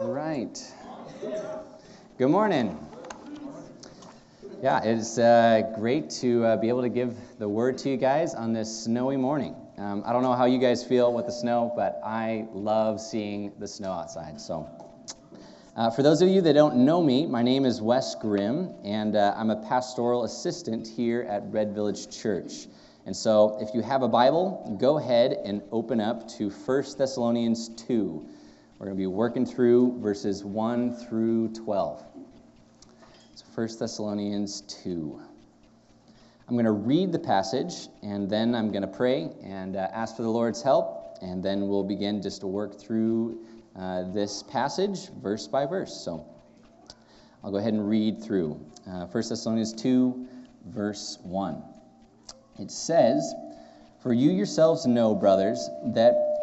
All right. Good morning. Yeah, it's uh, great to uh, be able to give the word to you guys on this snowy morning. Um, I don't know how you guys feel with the snow, but I love seeing the snow outside. So, uh, for those of you that don't know me, my name is Wes Grim, and uh, I'm a pastoral assistant here at Red Village Church. And so, if you have a Bible, go ahead and open up to 1 Thessalonians 2. We're going to be working through verses 1 through 12. It's 1 Thessalonians 2. I'm going to read the passage, and then I'm going to pray and uh, ask for the Lord's help, and then we'll begin just to work through uh, this passage verse by verse. So I'll go ahead and read through. Uh, 1 Thessalonians 2, verse 1. It says, For you yourselves know, brothers, that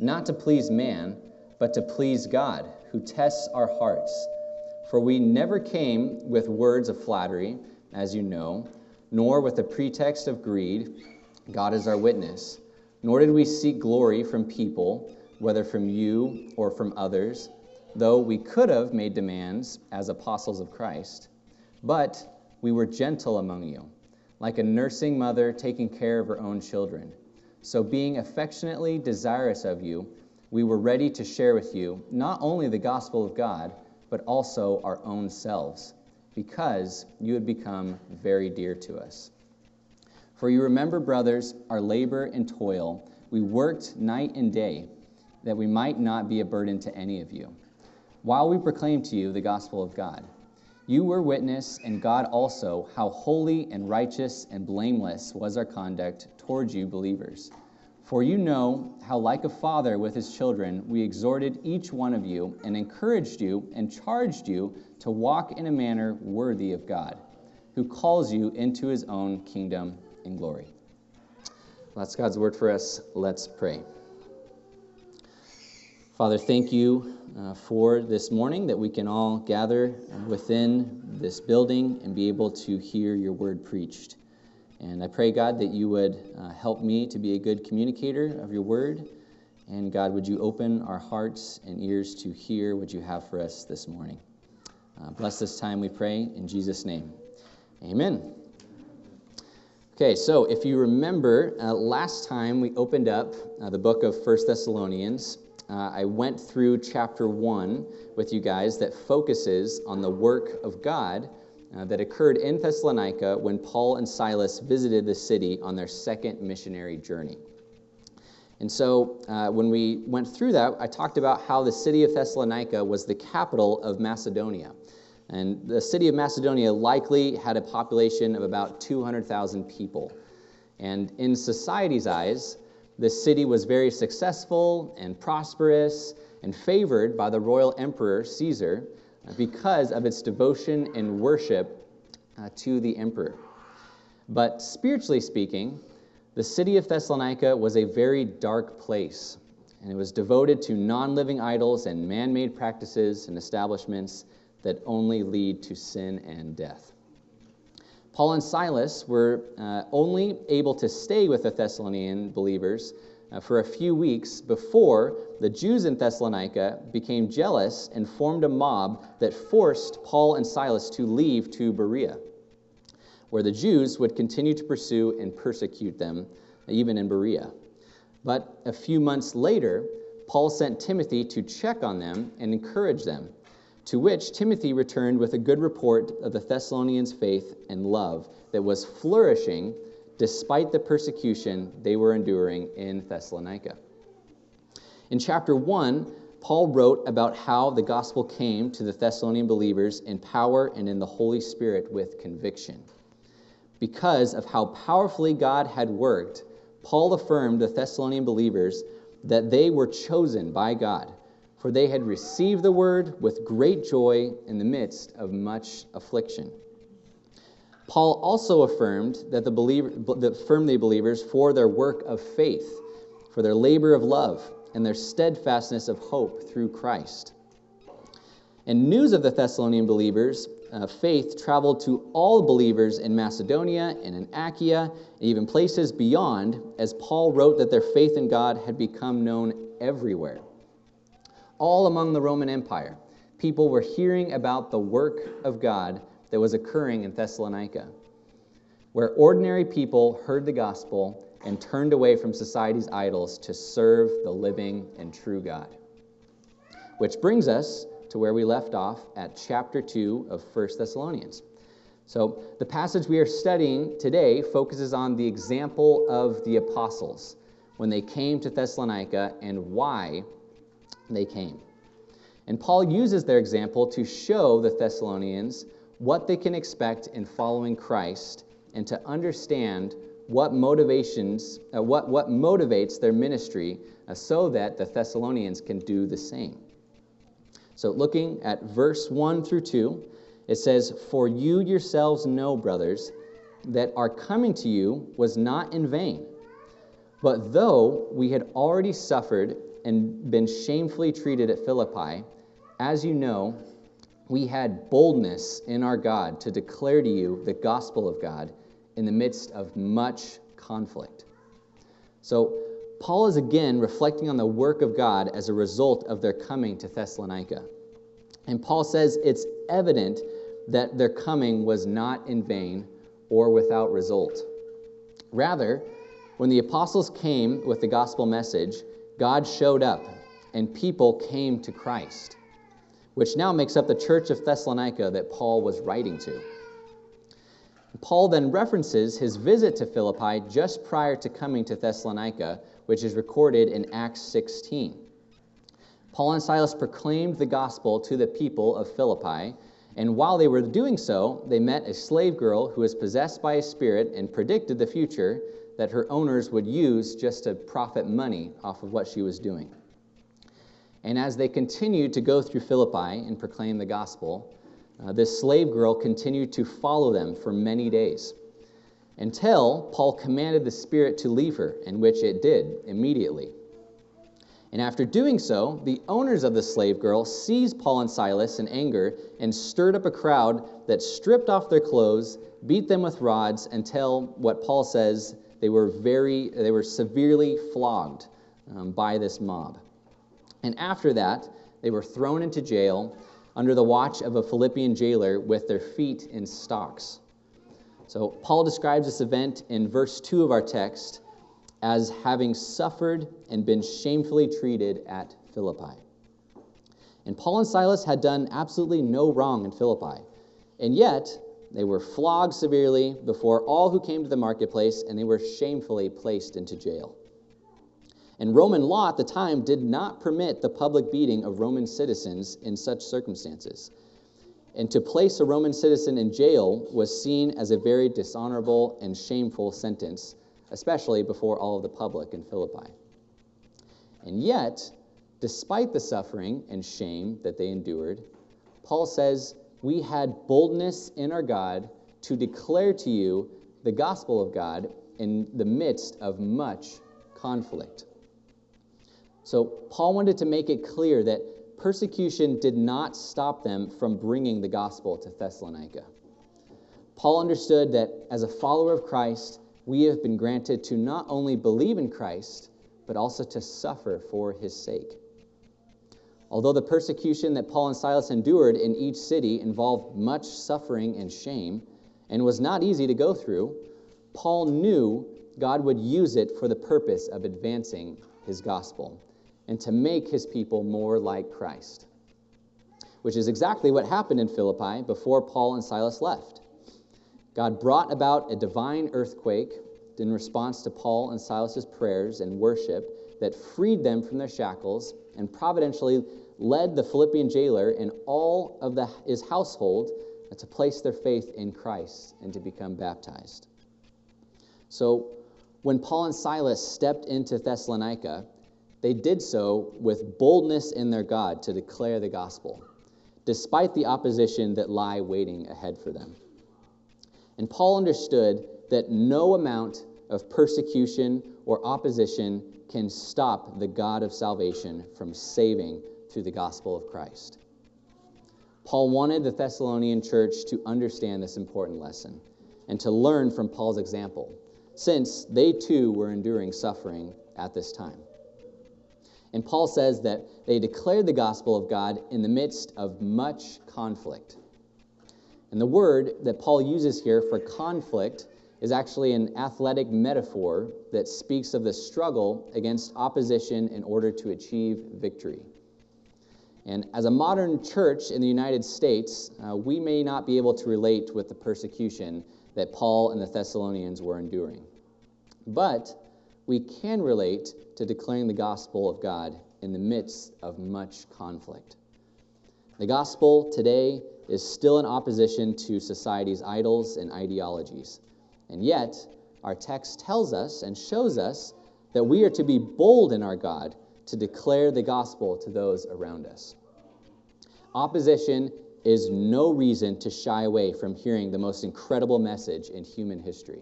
not to please man, but to please God, who tests our hearts. For we never came with words of flattery, as you know, nor with the pretext of greed. God is our witness. Nor did we seek glory from people, whether from you or from others, though we could have made demands as apostles of Christ. But we were gentle among you, like a nursing mother taking care of her own children. So, being affectionately desirous of you, we were ready to share with you not only the gospel of God, but also our own selves, because you had become very dear to us. For you remember, brothers, our labor and toil. We worked night and day, that we might not be a burden to any of you, while we proclaimed to you the gospel of God. You were witness, and God also, how holy and righteous and blameless was our conduct toward you, believers. For you know how, like a father with his children, we exhorted each one of you and encouraged you and charged you to walk in a manner worthy of God, who calls you into his own kingdom and glory. That's God's word for us. Let's pray. Father, thank you uh, for this morning that we can all gather within this building and be able to hear your word preached. And I pray, God, that you would uh, help me to be a good communicator of your word. And God, would you open our hearts and ears to hear what you have for us this morning? Uh, bless this time, we pray, in Jesus' name. Amen. Okay, so if you remember, uh, last time we opened up uh, the book of First Thessalonians uh, I went through chapter 1 with you guys that focuses on the work of God uh, that occurred in Thessalonica when Paul and Silas visited the city on their second missionary journey. And so, uh, when we went through that, I talked about how the city of Thessalonica was the capital of Macedonia. And the city of Macedonia likely had a population of about 200,000 people. And in society's eyes, this city was very successful and prosperous and favored by the royal emperor Caesar because of its devotion and worship uh, to the emperor. But spiritually speaking, the city of Thessalonica was a very dark place, and it was devoted to non living idols and man made practices and establishments that only lead to sin and death. Paul and Silas were uh, only able to stay with the Thessalonian believers Uh, for a few weeks before the Jews in Thessalonica became jealous and formed a mob that forced Paul and Silas to leave to Berea, where the Jews would continue to pursue and persecute them, even in Berea. But a few months later, Paul sent Timothy to check on them and encourage them. To which Timothy returned with a good report of the Thessalonians' faith and love that was flourishing despite the persecution they were enduring in Thessalonica. In chapter 1, Paul wrote about how the gospel came to the Thessalonian believers in power and in the Holy Spirit with conviction. Because of how powerfully God had worked, Paul affirmed the Thessalonian believers that they were chosen by God for they had received the word with great joy in the midst of much affliction. Paul also affirmed that the believer, affirmed the believers for their work of faith, for their labor of love, and their steadfastness of hope through Christ. And news of the Thessalonian believers' uh, faith traveled to all believers in Macedonia and in Achaia, and even places beyond, as Paul wrote that their faith in God had become known everywhere. All among the Roman Empire, people were hearing about the work of God that was occurring in Thessalonica, where ordinary people heard the gospel and turned away from society's idols to serve the living and true God. Which brings us to where we left off at chapter 2 of 1 Thessalonians. So, the passage we are studying today focuses on the example of the apostles when they came to Thessalonica and why they came. And Paul uses their example to show the Thessalonians what they can expect in following Christ and to understand what motivations, uh, what, what motivates their ministry uh, so that the Thessalonians can do the same. So, looking at verse 1 through 2, it says, For you yourselves know, brothers, that our coming to you was not in vain. But though we had already suffered and been shamefully treated at Philippi, as you know, we had boldness in our God to declare to you the gospel of God in the midst of much conflict. So, Paul is again reflecting on the work of God as a result of their coming to Thessalonica. And Paul says it's evident that their coming was not in vain or without result. Rather, when the apostles came with the gospel message, God showed up and people came to Christ which now makes up the church of Thessalonica that Paul was writing to. Paul then references his visit to Philippi just prior to coming to Thessalonica, which is recorded in Acts 16. Paul and Silas proclaimed the gospel to the people of Philippi, and while they were doing so, they met a slave girl who was possessed by a spirit and predicted the future that her owners would use just to profit money off of what she was doing. And as they continued to go through Philippi and proclaim the gospel, uh, this slave girl continued to follow them for many days until Paul commanded the spirit to leave her, in which it did immediately. And after doing so, the owners of the slave girl seized Paul and Silas in anger and stirred up a crowd that stripped off their clothes, beat them with rods until what Paul says they were very they were severely flogged um, by this mob. And after that, they were thrown into jail under the watch of a Philippian jailer with their feet in stocks. So, Paul describes this event in verse 2 of our text as having suffered and been shamefully treated at Philippi. And Paul and Silas had done absolutely no wrong in Philippi, and yet they were flogged severely before all who came to the marketplace, and they were shamefully placed into jail. And Roman law at the time did not permit the public beating of Roman citizens in such circumstances. And to place a Roman citizen in jail was seen as a very dishonorable and shameful sentence, especially before all of the public in Philippi. And yet, despite the suffering and shame that they endured, Paul says, We had boldness in our God to declare to you the gospel of God in the midst of much conflict. So, Paul wanted to make it clear that persecution did not stop them from bringing the gospel to Thessalonica. Paul understood that as a follower of Christ, we have been granted to not only believe in Christ, but also to suffer for his sake. Although the persecution that Paul and Silas endured in each city involved much suffering and shame and was not easy to go through, Paul knew God would use it for the purpose of advancing his gospel and to make his people more like Christ, which is exactly what happened in Philippi before Paul and Silas left. God brought about a divine earthquake in response to Paul and Silas's prayers and worship that freed them from their shackles and providentially led the Philippian jailer and all of the, his household to place their faith in Christ and to become baptized. So, when Paul and Silas stepped into Thessalonica, they did so with boldness in their God to declare the gospel, despite the opposition that lie waiting ahead for them. And Paul understood that no amount of persecution or opposition can stop the God of salvation from saving through the gospel of Christ. Paul wanted the Thessalonian church to understand this important lesson and to learn from Paul's example, since they too were enduring suffering at this time. And Paul says that they declared the gospel of God in the midst of much conflict. And the word that Paul uses here for conflict is actually an athletic metaphor that speaks of the struggle against opposition in order to achieve victory. And as a modern church in the United States, uh, we may not be able to relate with the persecution that Paul and the Thessalonians were enduring. But we can relate to declaring the gospel of God in the midst of much conflict. The gospel today is still in opposition to society's idols and ideologies. And yet, our text tells us and shows us that we are to be bold in our God to declare the gospel to those around us. Opposition is no reason to shy away from hearing the most incredible message in human history.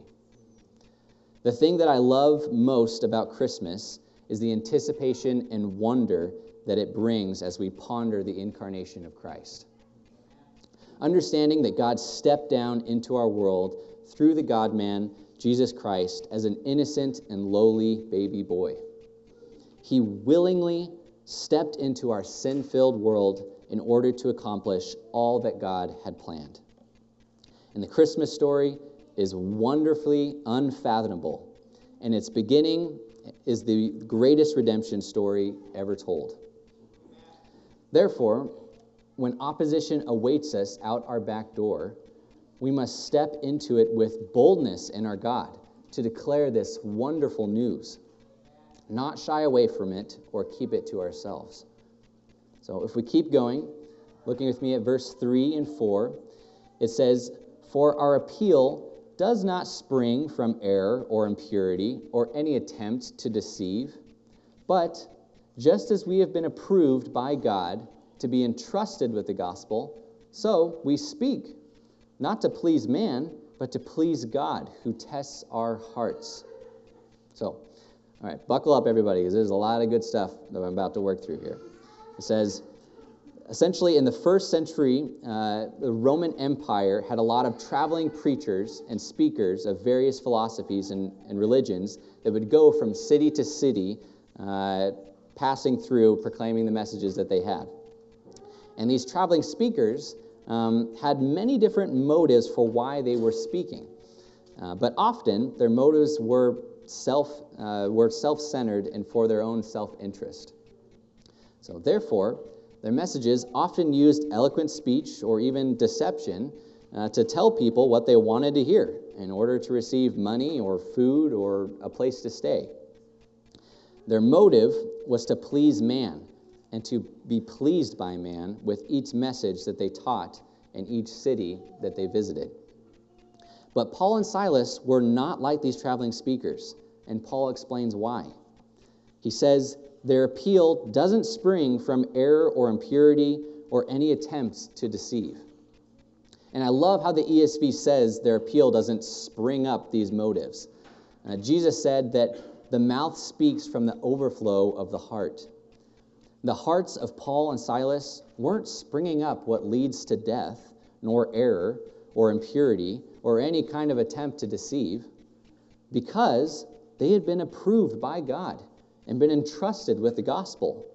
The thing that I love most about Christmas is the anticipation and wonder that it brings as we ponder the incarnation of Christ. Understanding that God stepped down into our world through the God man, Jesus Christ, as an innocent and lowly baby boy. He willingly stepped into our sin filled world in order to accomplish all that God had planned. In the Christmas story is wonderfully unfathomable, and its beginning is the greatest redemption story ever told. Therefore, when opposition awaits us out our back door, we must step into it with boldness in our God to declare this wonderful news, not shy away from it or keep it to ourselves. So if we keep going, looking with me at verse 3 and 4, it says, For our appeal does not spring from error or impurity or any attempt to deceive, but just as we have been approved by God to be entrusted with the gospel, so we speak not to please man, but to please God who tests our hearts. So, all right, buckle up, everybody, because there's a lot of good stuff that I'm about to work through here. It says, essentially, in the first century, uh, the Roman Empire had a lot of traveling preachers and speakers of various philosophies and, and religions that would go from city to city, uh, passing through, proclaiming the messages that they had. And these traveling speakers um, had many different motives for why they were speaking. Uh, but often their motives were self uh, were self-centered and for their own self-interest. So therefore, their messages often used eloquent speech or even deception uh, to tell people what they wanted to hear in order to receive money or food or a place to stay. Their motive was to please man and to be pleased by man with each message that they taught in each city that they visited. But Paul and Silas were not like these traveling speakers, and Paul explains why. He says, Their appeal doesn't spring from error or impurity or any attempts to deceive. And I love how the ESV says their appeal doesn't spring up these motives. Uh, Jesus said that the mouth speaks from the overflow of the heart. The hearts of Paul and Silas weren't springing up what leads to death, nor error, or impurity, or any kind of attempt to deceive, because they had been approved by God and been entrusted with the gospel.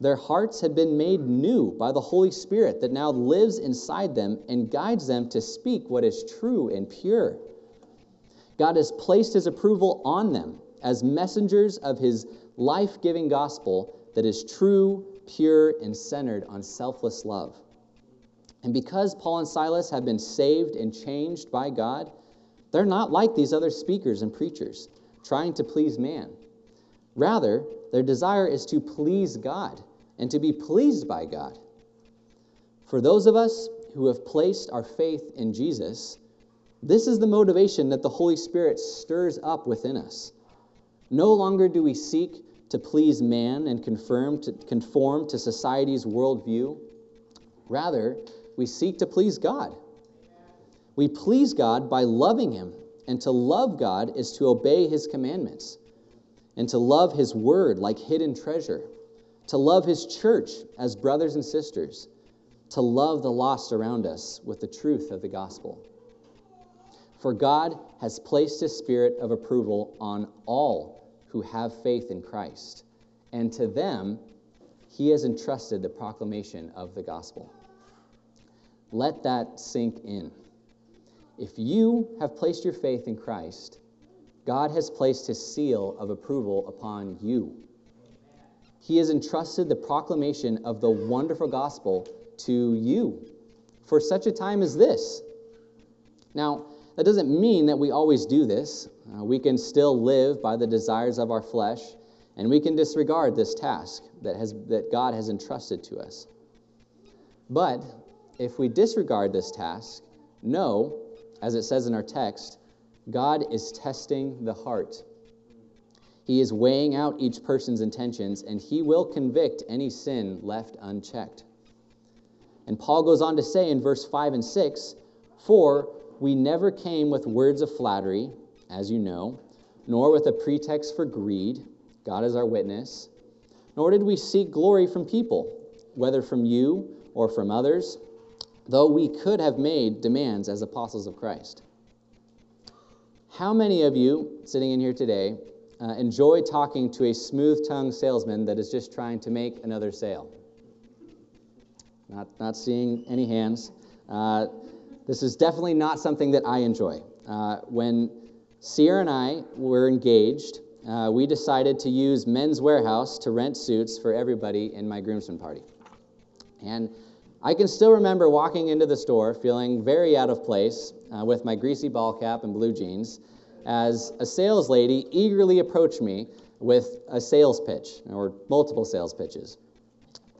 Their hearts had been made new by the Holy Spirit that now lives inside them and guides them to speak what is true and pure. God has placed his approval on them as messengers of his life giving gospel that is true, pure, and centered on selfless love. And because Paul and Silas have been saved and changed by God, they're not like these other speakers and preachers, trying to please man. Rather, their desire is to please God and to be pleased by God. For those of us who have placed our faith in Jesus, this is the motivation that the Holy Spirit stirs up within us. No longer do we seek to please man and confirm to, conform to society's worldview. Rather, we seek to please God. We please God by loving Him, and to love God is to obey His commandments, and to love His word like hidden treasure, to love His church as brothers and sisters, to love the lost around us with the truth of the gospel. For God has placed His spirit of approval on all who have faith in Christ, and to them He has entrusted the proclamation of the gospel. Let that sink in. If you have placed your faith in Christ, God has placed his seal of approval upon you. He has entrusted the proclamation of the wonderful gospel to you for such a time as this. Now, that doesn't mean that we always do this. Uh, we can still live by the desires of our flesh, and we can disregard this task that, has, that God has entrusted to us. But if we disregard this task, know, as it says in our text, God is testing the heart. He is weighing out each person's intentions, and he will convict any sin left unchecked. And Paul goes on to say in verse 5 and 6 For we never came with words of flattery, as you know, nor with a pretext for greed. God is our witness. Nor did we seek glory from people, whether from you or from others though we could have made demands as apostles of Christ. How many of you sitting in here today uh, enjoy talking to a smooth tongued salesman that is just trying to make another sale? Not, not seeing any hands. Uh, this is definitely not something that I enjoy. Uh, when Sierra and I were engaged, uh, we decided to use Men's Wearhouse to rent suits for everybody in my groomsmen party. And I can still remember walking into the store feeling very out of place uh, with my greasy ball cap and blue jeans as a sales lady eagerly approached me with a sales pitch or multiple sales pitches.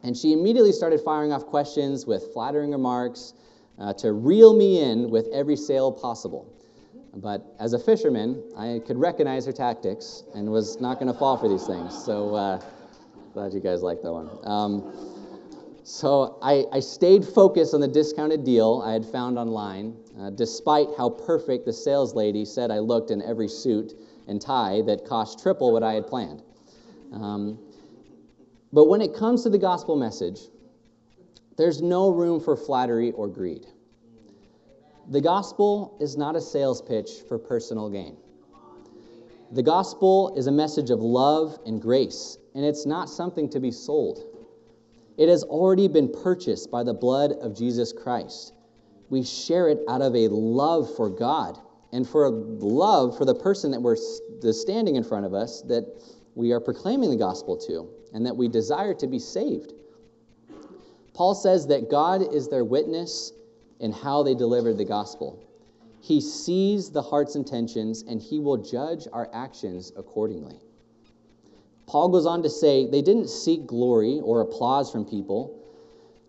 And she immediately started firing off questions with flattering remarks uh, to reel me in with every sale possible. But as a fisherman, I could recognize her tactics and was not going to fall for these things. So uh, glad you guys like that one. Um, so I, I, stayed focused on the discounted deal I had found online, uh, despite how perfect the sales lady said I looked in every suit and tie that cost triple what I had planned. Um, but when it comes to the gospel message, there's no room for flattery or greed. The gospel is not a sales pitch for personal gain. The gospel is a message of love and grace, and it's not something to be sold. It has already been purchased by the blood of Jesus Christ. We share it out of a love for God and for a love for the person that we're standing in front of us that we are proclaiming the gospel to and that we desire to be saved. Paul says that God is their witness in how they delivered the gospel. He sees the heart's intentions and he will judge our actions accordingly. Paul goes on to say they didn't seek glory or applause from people,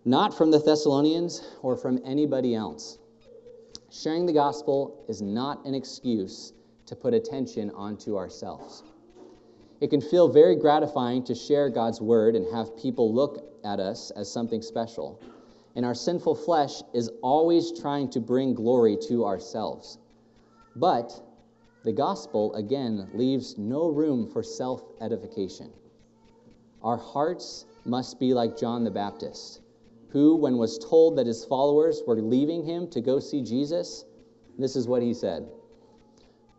not from the Thessalonians or from anybody else. Sharing the gospel is not an excuse to put attention onto ourselves. It can feel very gratifying to share God's word and have people look at us as something special. And our sinful flesh is always trying to bring glory to ourselves. But the gospel, again, leaves no room for self edification. Our hearts must be like John the Baptist, who, when was told that his followers were leaving him to go see Jesus, this is what he said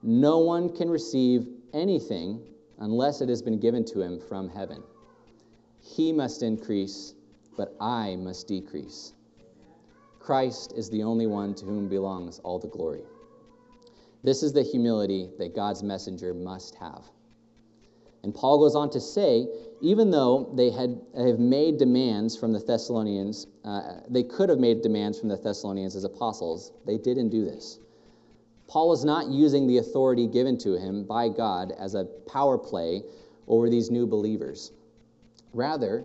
No one can receive anything unless it has been given to him from heaven. He must increase, but I must decrease. Christ is the only one to whom belongs all the glory. This is the humility that God's messenger must have. And Paul goes on to say, even though they had have made demands from the Thessalonians, uh, they could have made demands from the Thessalonians as apostles, they didn't do this. Paul is not using the authority given to him by God as a power play over these new believers. Rather,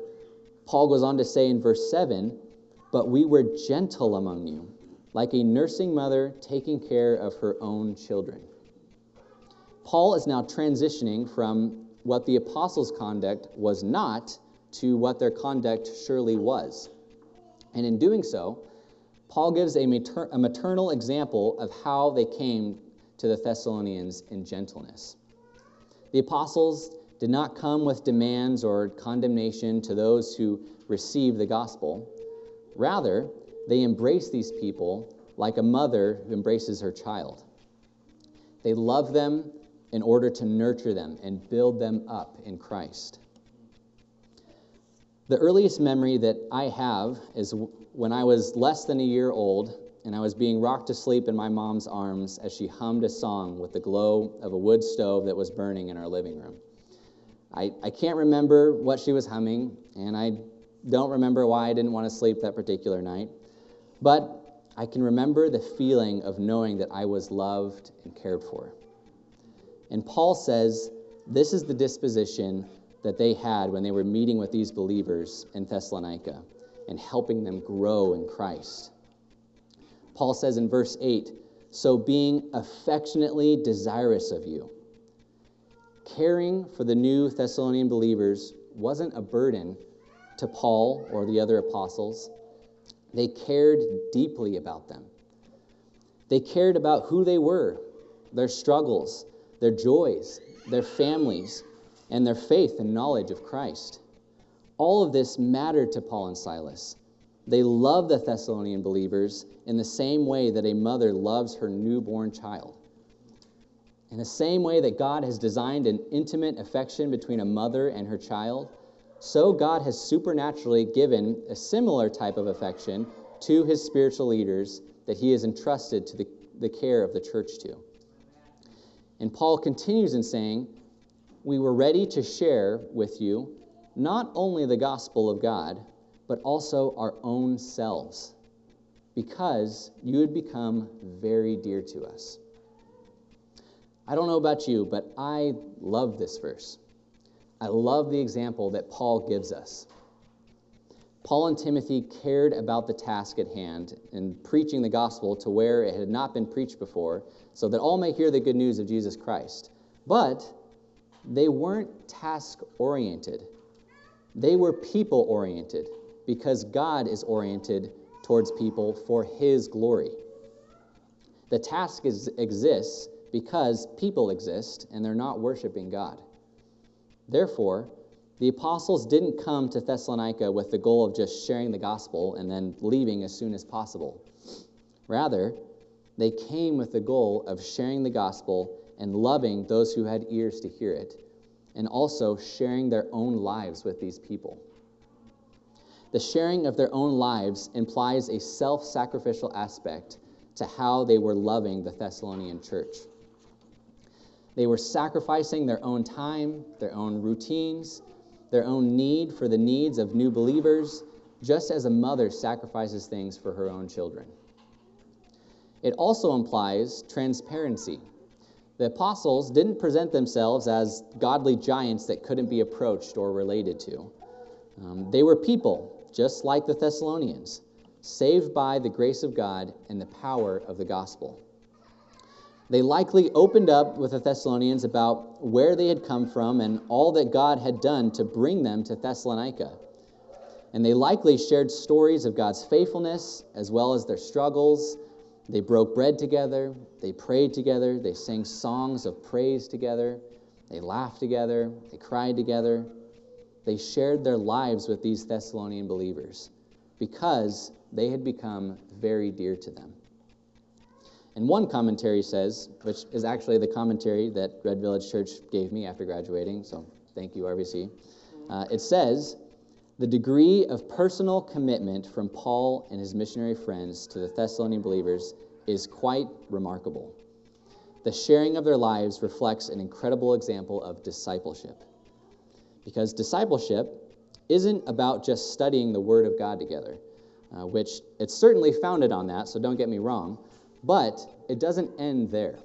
Paul goes on to say in verse 7 But we were gentle among you like a nursing mother taking care of her own children. Paul is now transitioning from what the apostles' conduct was not to what their conduct surely was. And in doing so, Paul gives a, mater- a maternal example of how they came to the Thessalonians in gentleness. The apostles did not come with demands or condemnation to those who received the gospel. Rather, they embrace these people like a mother who embraces her child. They love them in order to nurture them and build them up in Christ. The earliest memory that I have is when I was less than a year old and I was being rocked to sleep in my mom's arms as she hummed a song with the glow of a wood stove that was burning in our living room. I, I can't remember what she was humming, and I don't remember why I didn't want to sleep that particular night, but I can remember the feeling of knowing that I was loved and cared for. And Paul says this is the disposition that they had when they were meeting with these believers in Thessalonica and helping them grow in Christ. Paul says in verse 8, So being affectionately desirous of you, caring for the new Thessalonian believers wasn't a burden to Paul or the other apostles. They cared deeply about them. They cared about who they were, their struggles, their joys, their families, and their faith and knowledge of Christ. All of this mattered to Paul and Silas. They loved the Thessalonian believers in the same way that a mother loves her newborn child. In the same way that God has designed an intimate affection between a mother and her child, so God has supernaturally given a similar type of affection to his spiritual leaders that he has entrusted to the, the care of the church to. And Paul continues in saying, We were ready to share with you not only the gospel of God, but also our own selves, because you had become very dear to us. I don't know about you, but I love this verse. I love the example that Paul gives us. Paul and Timothy cared about the task at hand in preaching the gospel to where it had not been preached before, so that all may hear the good news of Jesus Christ. But they weren't task oriented, they were people oriented because God is oriented towards people for his glory. The task is, exists because people exist and they're not worshiping God. Therefore, the apostles didn't come to Thessalonica with the goal of just sharing the gospel and then leaving as soon as possible. Rather, they came with the goal of sharing the gospel and loving those who had ears to hear it, and also sharing their own lives with these people. The sharing of their own lives implies a self sacrificial aspect to how they were loving the Thessalonian church. They were sacrificing their own time, their own routines, their own need for the needs of new believers, just as a mother sacrifices things for her own children. It also implies transparency. The apostles didn't present themselves as godly giants that couldn't be approached or related to. Um, they were people, just like the Thessalonians, saved by the grace of God and the power of the gospel. They likely opened up with the Thessalonians about where they had come from and all that God had done to bring them to Thessalonica. And they likely shared stories of God's faithfulness as well as their struggles. They broke bread together, they prayed together, they sang songs of praise together, they laughed together, they cried together. They shared their lives with these Thessalonian believers because they had become very dear to them. And one commentary says, which is actually the commentary that Red Village Church gave me after graduating, so thank you, RVC. Uh, it says, the degree of personal commitment from Paul and his missionary friends to the Thessalonian believers is quite remarkable. The sharing of their lives reflects an incredible example of discipleship. Because discipleship isn't about just studying the Word of God together, uh, which it's certainly founded on that, so don't get me wrong. But it doesn't end there,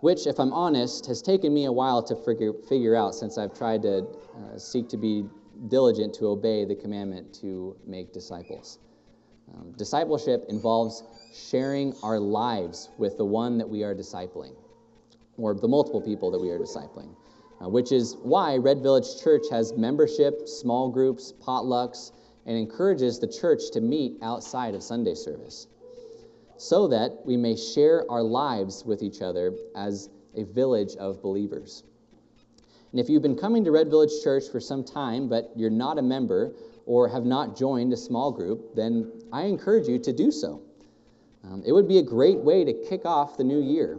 which, if I'm honest, has taken me a while to figure, figure out since I've tried to uh, seek to be diligent to obey the commandment to make disciples. Um, discipleship involves sharing our lives with the one that we are discipling, or the multiple people that we are discipling. uh, which is why Red Village Church has membership, small groups, potlucks, and encourages the church to meet outside of Sunday service so that we may share our lives with each other as a village of believers. And if you've been coming to Red Village Church for some time, but you're not a member or have not joined a small group, then I encourage you to do so. Um, it would be a great way to kick off the new year.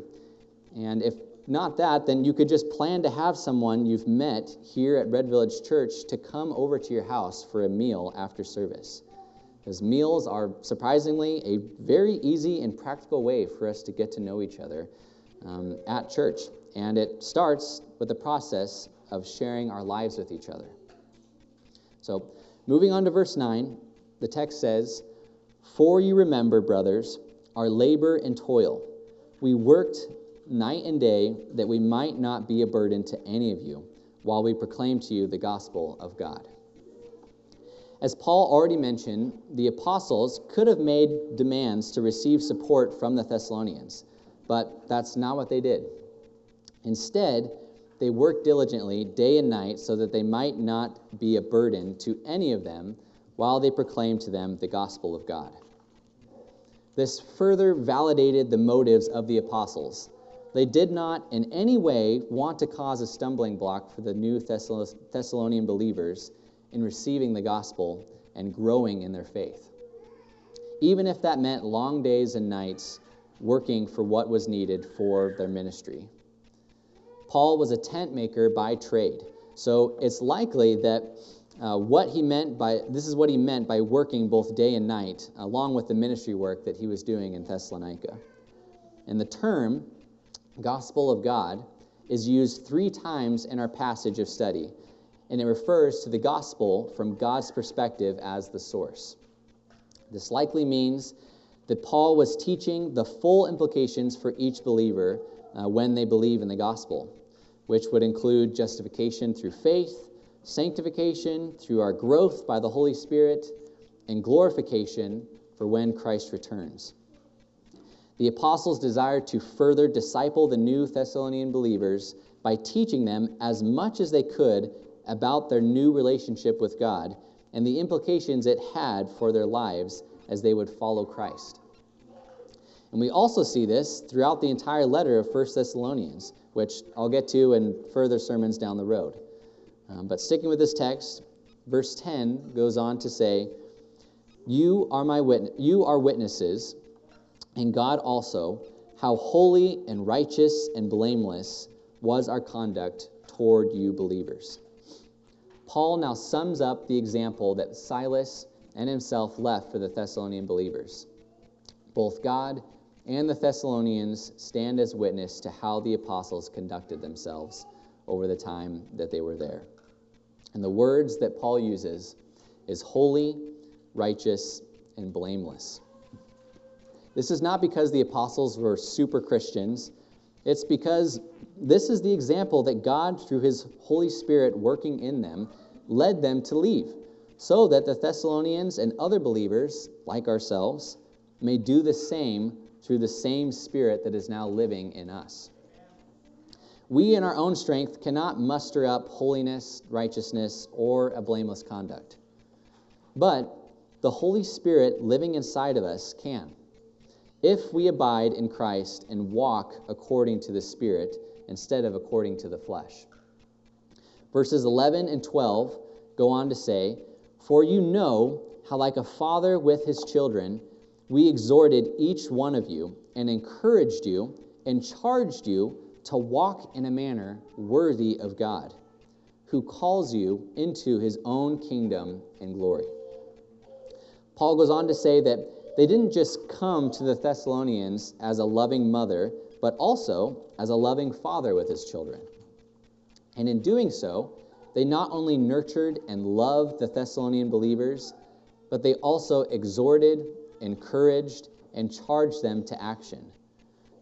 And if not that, then you could just plan to have someone you've met here at Red Village Church to come over to your house for a meal after service. Because meals are surprisingly a very easy and practical way for us to get to know each other um, at church. And it starts with the process of sharing our lives with each other. So, moving on to verse 9, the text says, For you remember, brothers, our labor and toil. We worked night and day that we might not be a burden to any of you while we proclaim to you the gospel of God. As Paul already mentioned, the apostles could have made demands to receive support from the Thessalonians, but that's not what they did. Instead, they worked diligently day and night so that they might not be a burden to any of them while they proclaimed to them the gospel of God. This further validated the motives of the apostles. They did not in any way want to cause a stumbling block for the new Thessalonian believers in receiving the gospel and growing in their faith. Even if that meant long days and nights working for what was needed for their ministry. Paul was a tent maker by trade, so it's likely that uh, what he meant by this is what he meant by working both day and night, along with the ministry work that he was doing in Thessalonica. And the term gospel of God is used three times in our passage of study, and it refers to the gospel from God's perspective as the source. This likely means that Paul was teaching the full implications for each believer uh, when they believe in the gospel, which would include justification through faith, sanctification through our growth by the Holy Spirit, and glorification for when Christ returns. The apostles desired to further disciple the new Thessalonian believers by teaching them as much as they could about their new relationship with God and the implications it had for their lives as they would follow Christ. And we also see this throughout the entire letter of 1 Thessalonians, which I'll get to in further sermons down the road. Um, but sticking with this text, verse 10 goes on to say, You are my witness, you are witnesses, and God also, how holy and righteous and blameless was our conduct toward you believers. Paul now sums up the example that Silas and himself left for the Thessalonian believers. Both God and the Thessalonians stand as witness to how the apostles conducted themselves over the time that they were there. And the words that Paul uses is holy, righteous, and blameless. This is not because the apostles were super Christians. It's because this is the example that God, through his Holy Spirit working in them, led them to leave, so that the Thessalonians and other believers, like ourselves, may do the same through the same Spirit that is now living in us. We, in our own strength, cannot muster up holiness, righteousness, or a blameless conduct. But the Holy Spirit living inside of us can. If we abide in Christ and walk according to the Spirit instead of according to the flesh. Verses 11 and 12 go on to say, For you know how, like a father with his children, we exhorted each one of you and encouraged you and charged you to walk in a manner worthy of God, who calls you into his own kingdom and glory. Paul goes on to say that they didn't just come to the Thessalonians as a loving mother, but also as a loving father with his children. And in doing so, they not only nurtured and loved the Thessalonian believers, but they also exhorted encouraged, and charged them to action,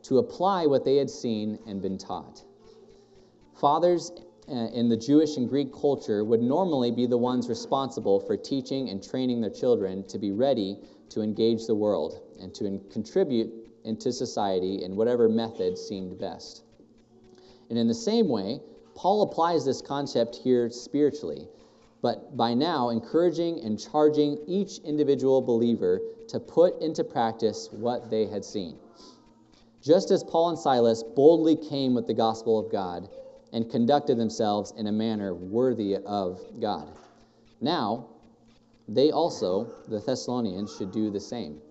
to apply what they had seen and been taught. Fathers uh, in the Jewish and Greek culture would normally be the ones responsible for teaching and training their children to be ready to engage the world and to contribute into society in whatever method seemed best. And in the same way, Paul applies this concept here spiritually, but by now encouraging and charging each individual believer to put into practice what they had seen. Just as Paul and Silas boldly came with the gospel of God and conducted themselves in a manner worthy of God. Now, they also, the Thessalonians, should do the same.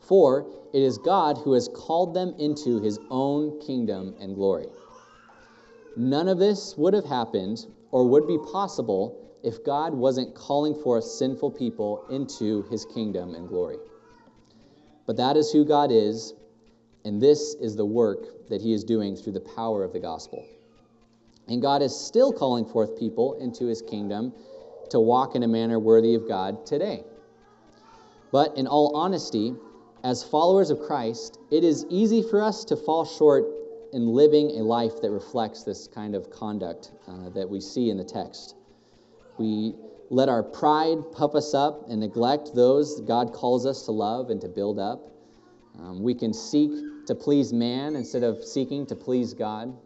For it is God who has called them into his own kingdom and glory. None of this would have happened or would be possible if God wasn't calling forth sinful people into his kingdom and glory. But that is who God is, and this is the work that he is doing through the power of the gospel. And God is still calling forth people into his kingdom to walk in a manner worthy of God today. But in all honesty, as followers of Christ, it is easy for us to fall short in living a life that reflects this kind of conduct uh, that we see in the text. We let our pride puff us up and neglect those God calls us to love and to build up. Um, we can seek to please man instead of seeking to please God.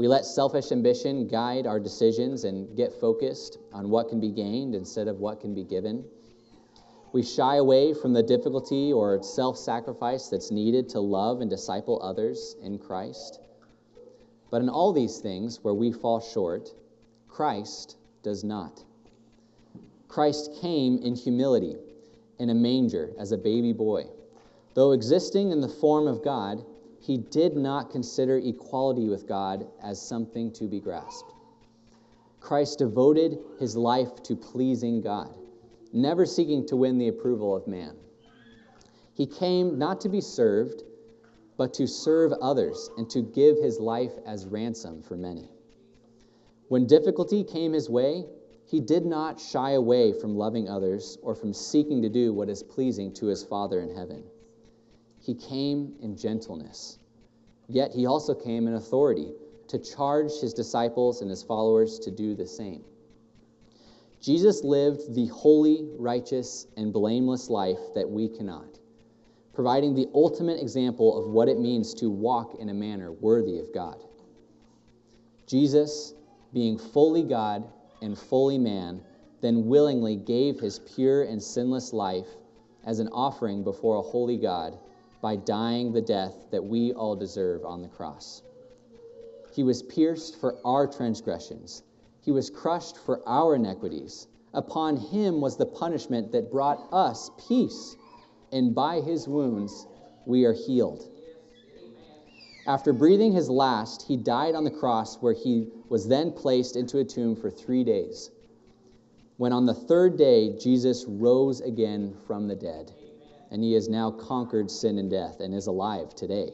We let selfish ambition guide our decisions and get focused on what can be gained instead of what can be given. We shy away from the difficulty or self sacrifice that's needed to love and disciple others in Christ. But in all these things where we fall short, Christ does not. Christ came in humility in a manger as a baby boy. Though existing in the form of God, he did not consider equality with God as something to be grasped. Christ devoted his life to pleasing God, never seeking to win the approval of man. He came not to be served, but to serve others and to give his life as ransom for many. When difficulty came his way, he did not shy away from loving others or from seeking to do what is pleasing to his Father in heaven. He came in gentleness. Yet he also came in authority to charge his disciples and his followers to do the same. Jesus lived the holy, righteous, and blameless life that we cannot, providing the ultimate example of what it means to walk in a manner worthy of God. Jesus, being fully God and fully man, then willingly gave his pure and sinless life as an offering before a holy God by dying the death that we all deserve on the cross. He was pierced for our transgressions, he was crushed for our iniquities. Upon him was the punishment that brought us peace, and by his wounds we are healed. After breathing his last, he died on the cross, where he was then placed into a tomb for three days. When on the third day Jesus rose again from the dead and he has now conquered sin and death and is alive today,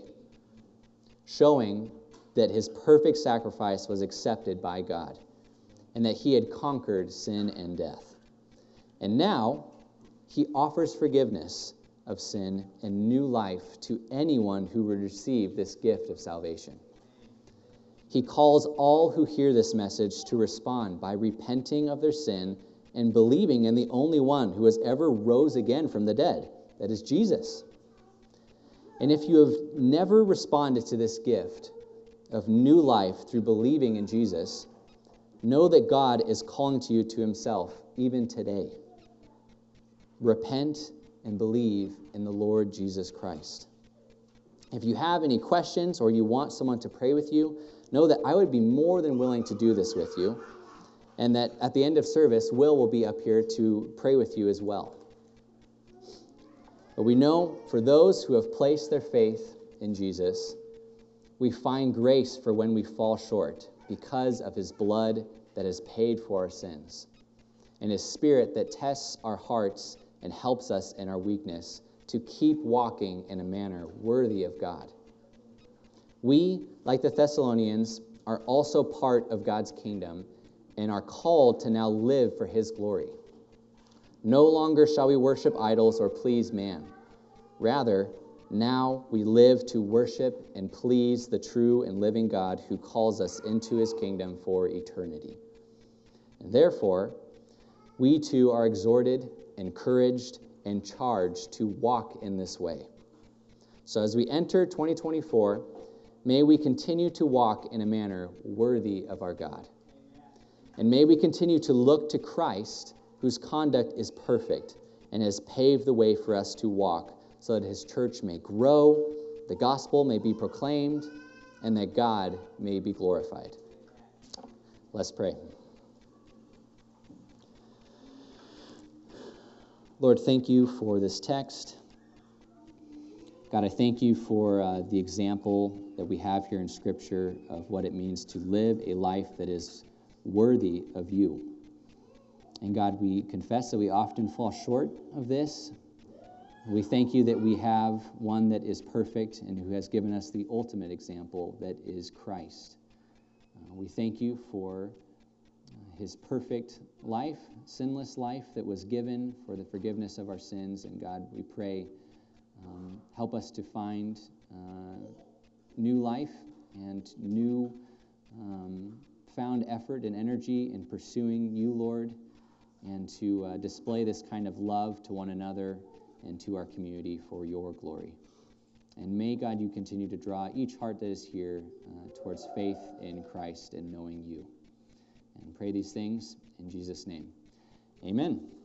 showing that his perfect sacrifice was accepted by God and that he had conquered sin and death. And now he offers forgiveness of sin and new life to anyone who would receive this gift of salvation. He calls all who hear this message to respond by repenting of their sin and believing in the only one who has ever rose again from the dead that is Jesus. And if you have never responded to this gift of new life through believing in Jesus, know that God is calling to you to himself even today. Repent and believe in the Lord Jesus Christ. If you have any questions or you want someone to pray with you, know that I would be more than willing to do this with you, and that at the end of service, Will will be up here to pray with you as well. But we know for those who have placed their faith in Jesus, we find grace for when we fall short because of his blood that has paid for our sins, and his spirit that tests our hearts and helps us in our weakness to keep walking in a manner worthy of God. We, like the Thessalonians, are also part of God's kingdom and are called to now live for his glory. No longer shall we worship idols or please man. Rather, now we live to worship and please the true and living God who calls us into his kingdom for eternity. And therefore, we too are exhorted, encouraged, and charged to walk in this way. So as we enter 2024, may we continue to walk in a manner worthy of our God. And may we continue to look to Christ, whose conduct is perfect and has paved the way for us to walk so that his church may grow, the gospel may be proclaimed, and that God may be glorified. Let's pray. Lord, thank you for this text. God, I thank you for uh, the example that we have here in Scripture of what it means to live a life that is worthy of you. And God, we confess that we often fall short of this. We thank you that we have one that is perfect and who has given us the ultimate example that is Christ. Uh, we thank you for his perfect life, sinless life that was given for the forgiveness of our sins. And God, we pray, um, help us to find uh, new life and new um, found effort and energy in pursuing you, Lord, and to uh, display this kind of love to one another and to our community for your glory. And may, God, you continue to draw each heart that is here uh, towards faith in Christ and knowing you. And pray these things in Jesus' name. Amen.